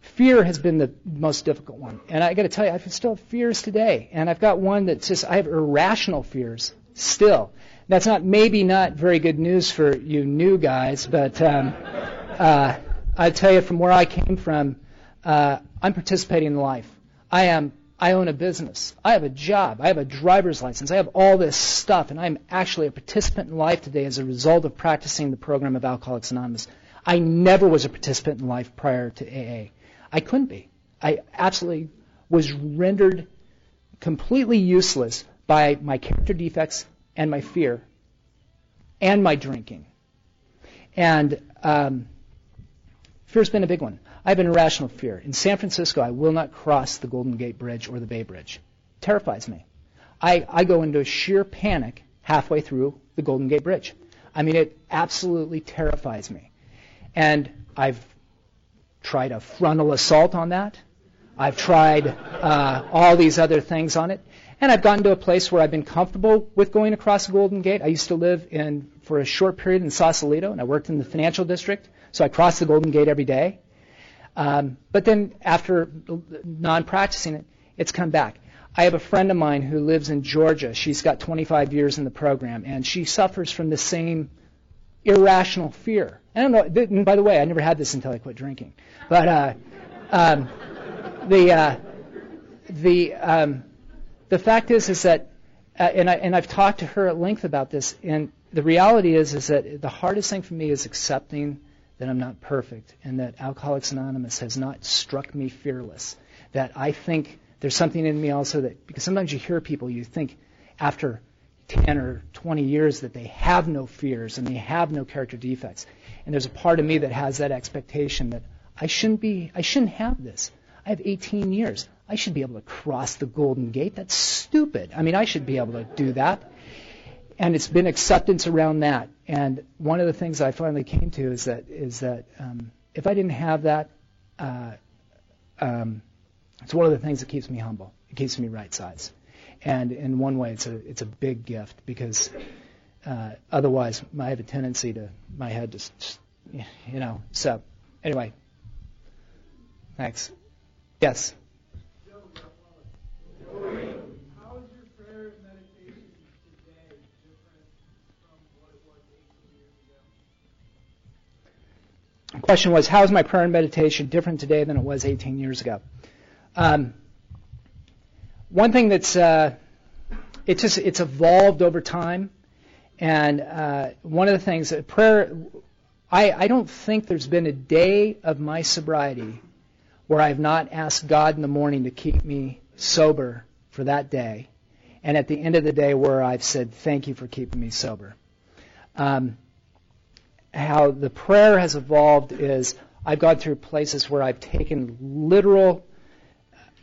Fear has been the most difficult one. And I got to tell you, I still have fears today. And I've got one that's just, I have irrational fears still. That's not, maybe not very good news for you new guys, but um, uh, I tell you from where I came from, uh, I'm participating in life. I am, I own a business. I have a job. I have a driver's license. I have all this stuff, and I'm actually a participant in life today as a result of practicing the program of Alcoholics Anonymous. I never was a participant in life prior to AA. I couldn't be. I absolutely was rendered completely useless by my character defects and my fear and my drinking. And um, fear's been a big one. I have an irrational fear. In San Francisco, I will not cross the Golden Gate Bridge or the Bay Bridge. It terrifies me. I, I go into sheer panic halfway through the Golden Gate Bridge. I mean, it absolutely terrifies me. And I've tried a frontal assault on that. I've tried uh, all these other things on it. And I've gotten to a place where I've been comfortable with going across the Golden Gate. I used to live in, for a short period in Sausalito, and I worked in the financial district, so I crossed the Golden Gate every day. Um, but then after non-practicing it, it's come back. I have a friend of mine who lives in Georgia. She's got 25 years in the program, and she suffers from the same irrational fear. I don't know. And by the way, I never had this until I quit drinking. But uh, um, the uh, the um, the fact is is that, uh, and I and I've talked to her at length about this. And the reality is is that the hardest thing for me is accepting that I'm not perfect and that Alcoholics Anonymous has not struck me fearless. That I think there's something in me also that because sometimes you hear people, you think after 10 or 20 years that they have no fears and they have no character defects. And there's a part of me that has that expectation that I shouldn't be, I shouldn't have this. I have 18 years. I should be able to cross the Golden Gate. That's stupid. I mean, I should be able to do that. And it's been acceptance around that. And one of the things I finally came to is that is that um, if I didn't have that, uh, um, it's one of the things that keeps me humble. It keeps me right size. And in one way, it's a it's a big gift because uh, otherwise, I have a tendency to my head just you know. So anyway, thanks. Yes. Question was, how is my prayer and meditation different today than it was 18 years ago? Um, one thing that's uh, it's just it's evolved over time, and uh, one of the things that prayer, I, I don't think there's been a day of my sobriety where I've not asked God in the morning to keep me sober for that day, and at the end of the day where I've said thank you for keeping me sober. Um, how the prayer has evolved is I've gone through places where I've taken literal,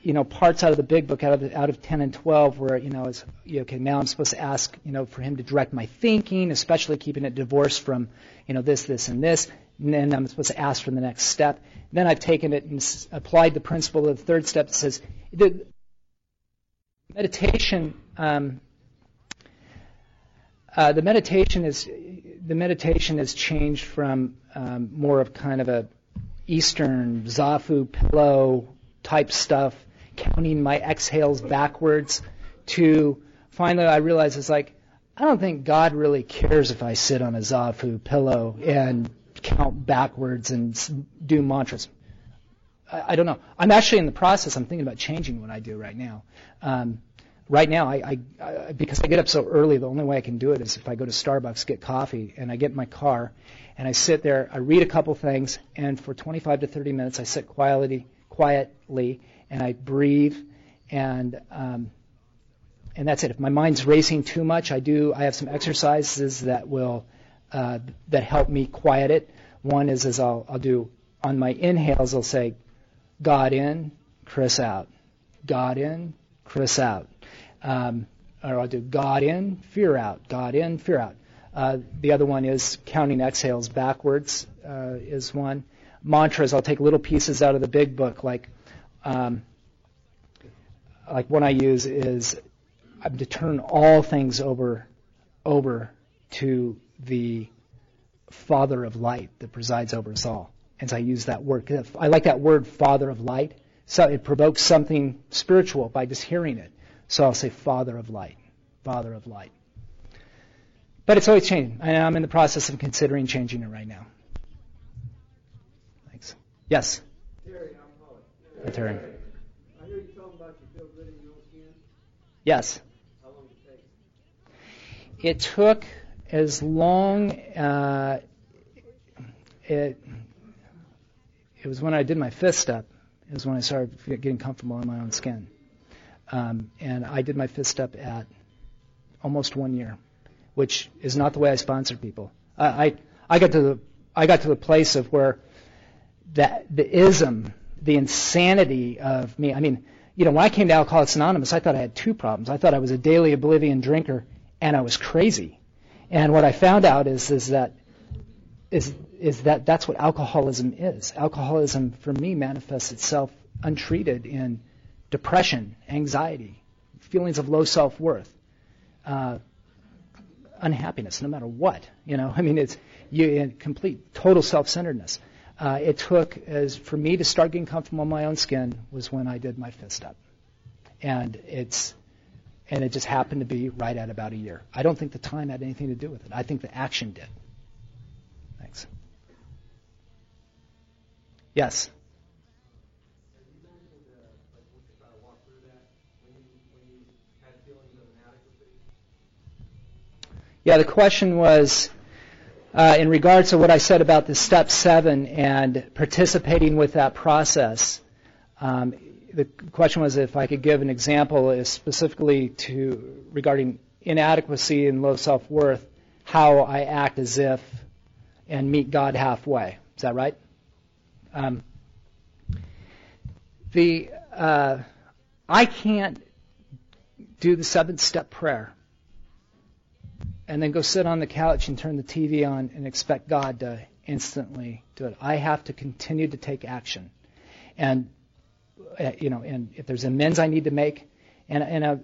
you know, parts out of the big book, out of the, out of 10 and 12, where you know, it's okay. Now I'm supposed to ask, you know, for him to direct my thinking, especially keeping it divorced from, you know, this, this, and this. And then I'm supposed to ask for the next step. Then I've taken it and applied the principle of the third step that says the meditation. Um, uh, the meditation is the meditation has changed from um, more of kind of a Eastern Zafu pillow type stuff, counting my exhales backwards, to finally I realized it's like I don't think God really cares if I sit on a Zafu pillow and count backwards and do mantras. I, I, don't know. I'm actually in the process. I'm thinking about changing what I do right now. Um, right now, I, I, I, because I get up so early, the only way I can do it is if I go to Starbucks, get coffee, and I get in my car, and I sit there. I read a couple things, and for 25 to 30 minutes, I sit quietly, quietly, and I breathe, and um, and that's it. If my mind's racing too much, I do. I have some exercises that will uh, that help me quiet it. One is is I'll I'll do on my inhales. I'll say, God in, Chris out. God in, Chris out. Um, or I'll do God in, fear out. God in, fear out. Uh, the other one is counting exhales backwards uh, is one. Mantras. I'll take little pieces out of the big book, like um, like one I use is I'm to turn all things over over to the Father of light that presides over us all. And so I use that word. I like that word, Father of light. So it provokes something spiritual by just hearing it. So I'll say Father of light, Father of light. But it's always changing, and I'm in the process of considering changing it right now. Thanks. Yes. Terry, I'm Terry. I hear you talking about you feel good in your skin. Yes. How long did it take? It took as long. Uh, it it was when I did my fifth step. It was when I started getting comfortable in my own skin, um, and I did my fifth step at almost one year, which is not the way I sponsor people. I I, I got to the I got to the place of where that the ism, the insanity of me. I mean, you know, when I came to Alcoholics Anonymous, I thought I had two problems. I thought I was a daily oblivion drinker, and I was crazy. And what I found out is is that is is that that's what alcoholism is. Alcoholism for me manifests itself untreated in depression, anxiety, feelings of low self-worth, uh, unhappiness, no matter what. You know, I mean, it's you complete total self-centeredness. Uh, it took as for me to start getting comfortable in my own skin was when I did my fifth step, and it's and it just happened to be right at about a year. I don't think the time had anything to do with it. I think the action did. Thanks. Yes. Yeah, the question was uh, in regards to what I said about the step seven and participating with that process. Um, the question was if I could give an example specifically to regarding inadequacy and low self-worth, how I act as if and meet God halfway. Is that right? Um, the uh, I can't do the seventh step prayer and then go sit on the couch and turn the TV on and expect God to instantly do it. I have to continue to take action, and uh, you know, and if there's amends I need to make, and and, uh,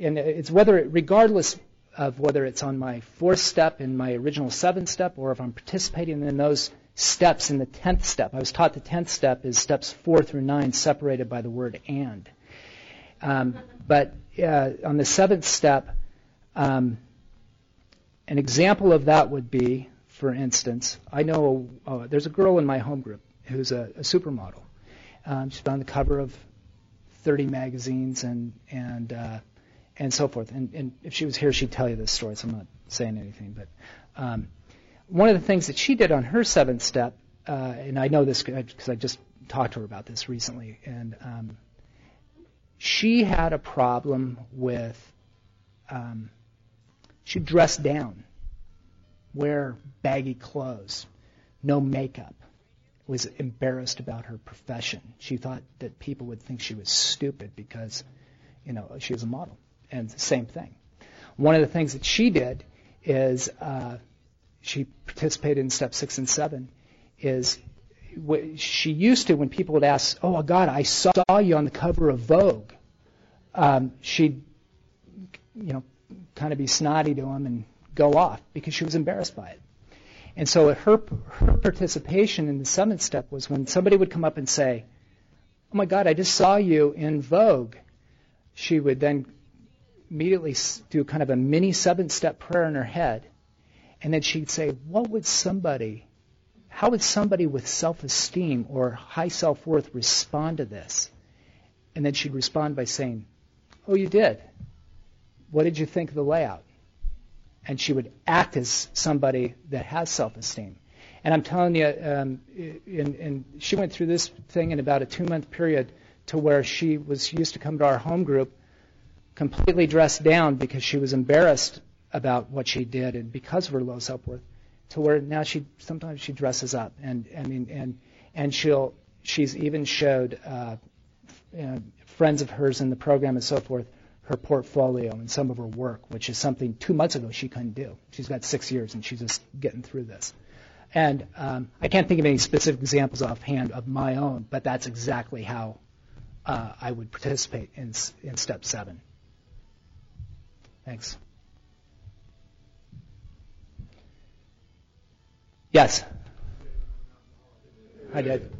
and it's whether, regardless of whether it's on my fourth step in my original seventh step, or if I'm participating in those steps in the tenth step. I was taught the tenth step is steps four through nine, separated by the word and. Um, but uh, on the seventh step, um, an example of that would be, for instance, I know uh, there's a girl in my home group who's a, a supermodel. Um, she's been on the cover of 30 magazines and and uh, and so forth. And, and if she was here, she'd tell you this story. So I'm not saying anything. But um, one of the things that she did on her seventh step, uh, and I know this because I just talked to her about this recently, and um, she had a problem with um, she dressed down, wear baggy clothes, no makeup, was embarrassed about her profession. She thought that people would think she was stupid because, you know, she was a model. And the same thing. One of the things that she did is uh, she participated in step six and seven. Is she used to when people would ask, "Oh God, I saw you on the cover of Vogue," um, she'd, you know, kind of be snotty to him and go off because she was embarrassed by it. And so her, her participation in the seventh step was when somebody would come up and say, Oh my God, I just saw you in Vogue. She would then immediately do kind of a mini seventh step prayer in her head. And then she'd say, What would somebody, how would somebody with self esteem or high self worth respond to this? And then she'd respond by saying, Oh, you did. What did you think of the layout? And she would act as somebody that has self esteem. And I'm telling you, um, in, in, she went through this thing in about a two month period to where she was used to come to our home group completely dressed down because she was embarrassed about what she did and because of her low self worth, to where now she sometimes she dresses up and I mean and and she'll she's even showed uh, you know, friends of hers in the program and so forth her portfolio and some of her work, which is something two months ago she couldn't do. She's got six years and she's just getting through this. And um, I can't think of any specific examples offhand of my own, but that's exactly how uh, I would participate in, in step seven. Thanks. Yes. I did.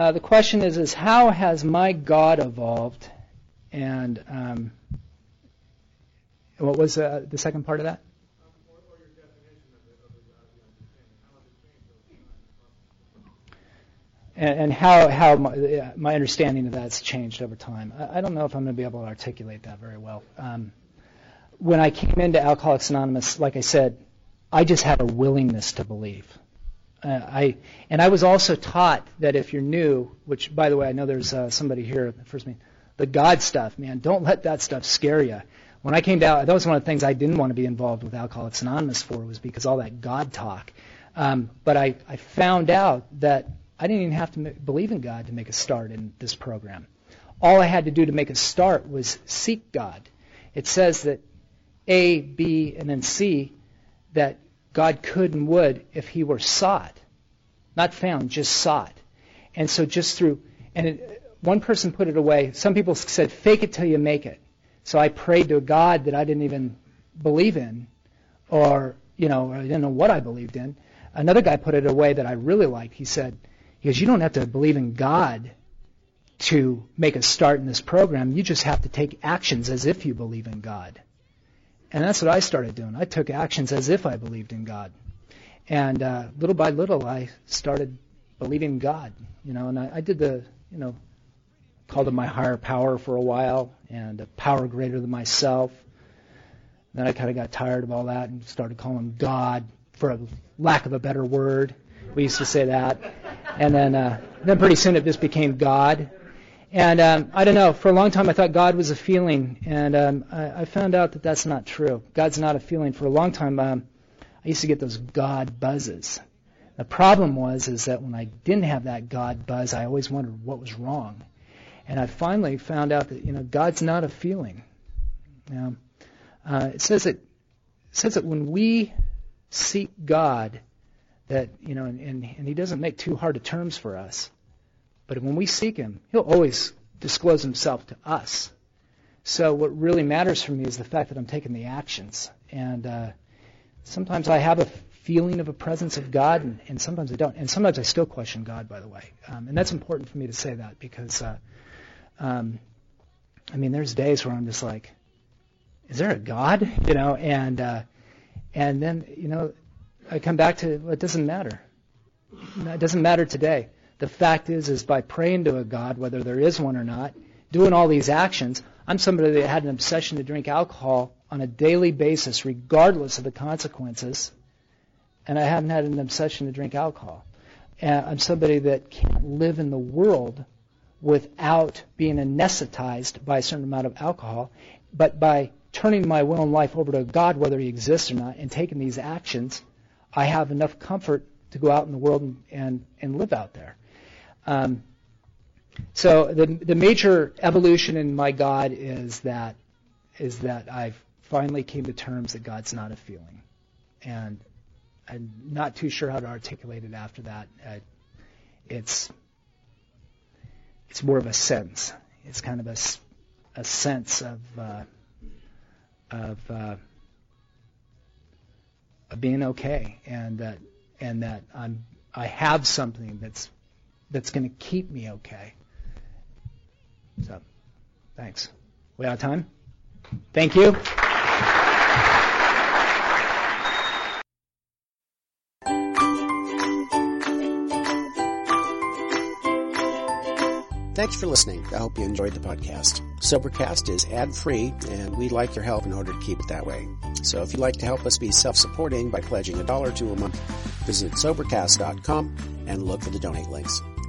Uh, the question is, is how has my God evolved? And um, what was uh, the second part of that? And, how how my, my, understanding of that's changed over time. I, I, don't know if I'm going to be able to articulate that very well. Um, when I came into Alcoholics Anonymous, like I said, I just had a willingness to believe. Uh, I and I was also taught that if you're new, which by the way I know there's uh, somebody here at the first meeting, the God stuff, man, don't let that stuff scare you. When I came down, that was one of the things I didn't want to be involved with Alcoholics Anonymous for was because all that God talk. Um, but I, I found out that I didn't even have to believe in God to make a start in this program. All I had to do to make a start was seek God. It says that A, B, and then C, that God could and would if he were sought. Not found, just sought. And so just through, and it, one person put it away. Some people said, fake it till you make it. So I prayed to a God that I didn't even believe in, or, you know, I didn't know what I believed in. Another guy put it away that I really liked. He said, he goes, you don't have to believe in God to make a start in this program. You just have to take actions as if you believe in God. And that's what I started doing. I took actions as if I believed in God. And uh, little by little, I started believing God. You know, and I, I did the, you know, called it my higher power for a while, and a power greater than myself. Then I kind of got tired of all that and started calling God, for a lack of a better word. We used to say that. And then, uh, then pretty soon it just became God. And um, I don't know. For a long time, I thought God was a feeling, and um, I, I found out that that's not true. God's not a feeling. For a long time, um, I used to get those God buzzes. The problem was is that when I didn't have that God buzz, I always wondered what was wrong. And I finally found out that you know God's not a feeling. Now, uh, it says that it says that when we seek God, that you know, and, and, and He doesn't make too hard of terms for us. But when we seek Him, He'll always disclose Himself to us. So what really matters for me is the fact that I'm taking the actions. And uh, sometimes I have a feeling of a presence of God, and, and, sometimes I don't. And sometimes I still question God, by the way. Um, and that's important for me to say that because, uh, um, I mean, there's days where I'm just like, is there a God? You know, and uh, and then you know, I come back to well, it doesn't matter. It doesn't matter today. The fact is, is by praying to a God, whether there is one or not, doing all these actions, I'm somebody that had an obsession to drink alcohol on a daily basis, regardless of the consequences, and I haven't had an obsession to drink alcohol. And I'm somebody that can't live in the world without being anesthetized by a certain amount of alcohol, but by turning my will and life over to God, whether He exists or not, and taking these actions, I have enough comfort to go out in the world and, and, and live out there. Um, so the the major evolution in my God is that is that I've finally came to terms that God's not a feeling, and I'm not too sure how to articulate it after that. It's it's more of a sense. It's kind of a, a sense of uh, of, uh, of being okay, and that and that I'm I have something that's that's going to keep me okay. So, thanks. We out of time? Thank you. Thanks for listening. I hope you enjoyed the podcast. Sobercast is ad free, and we'd like your help in order to keep it that way. So if you'd like to help us be self supporting by pledging a dollar to a month, visit Sobercast.com and look for the donate links.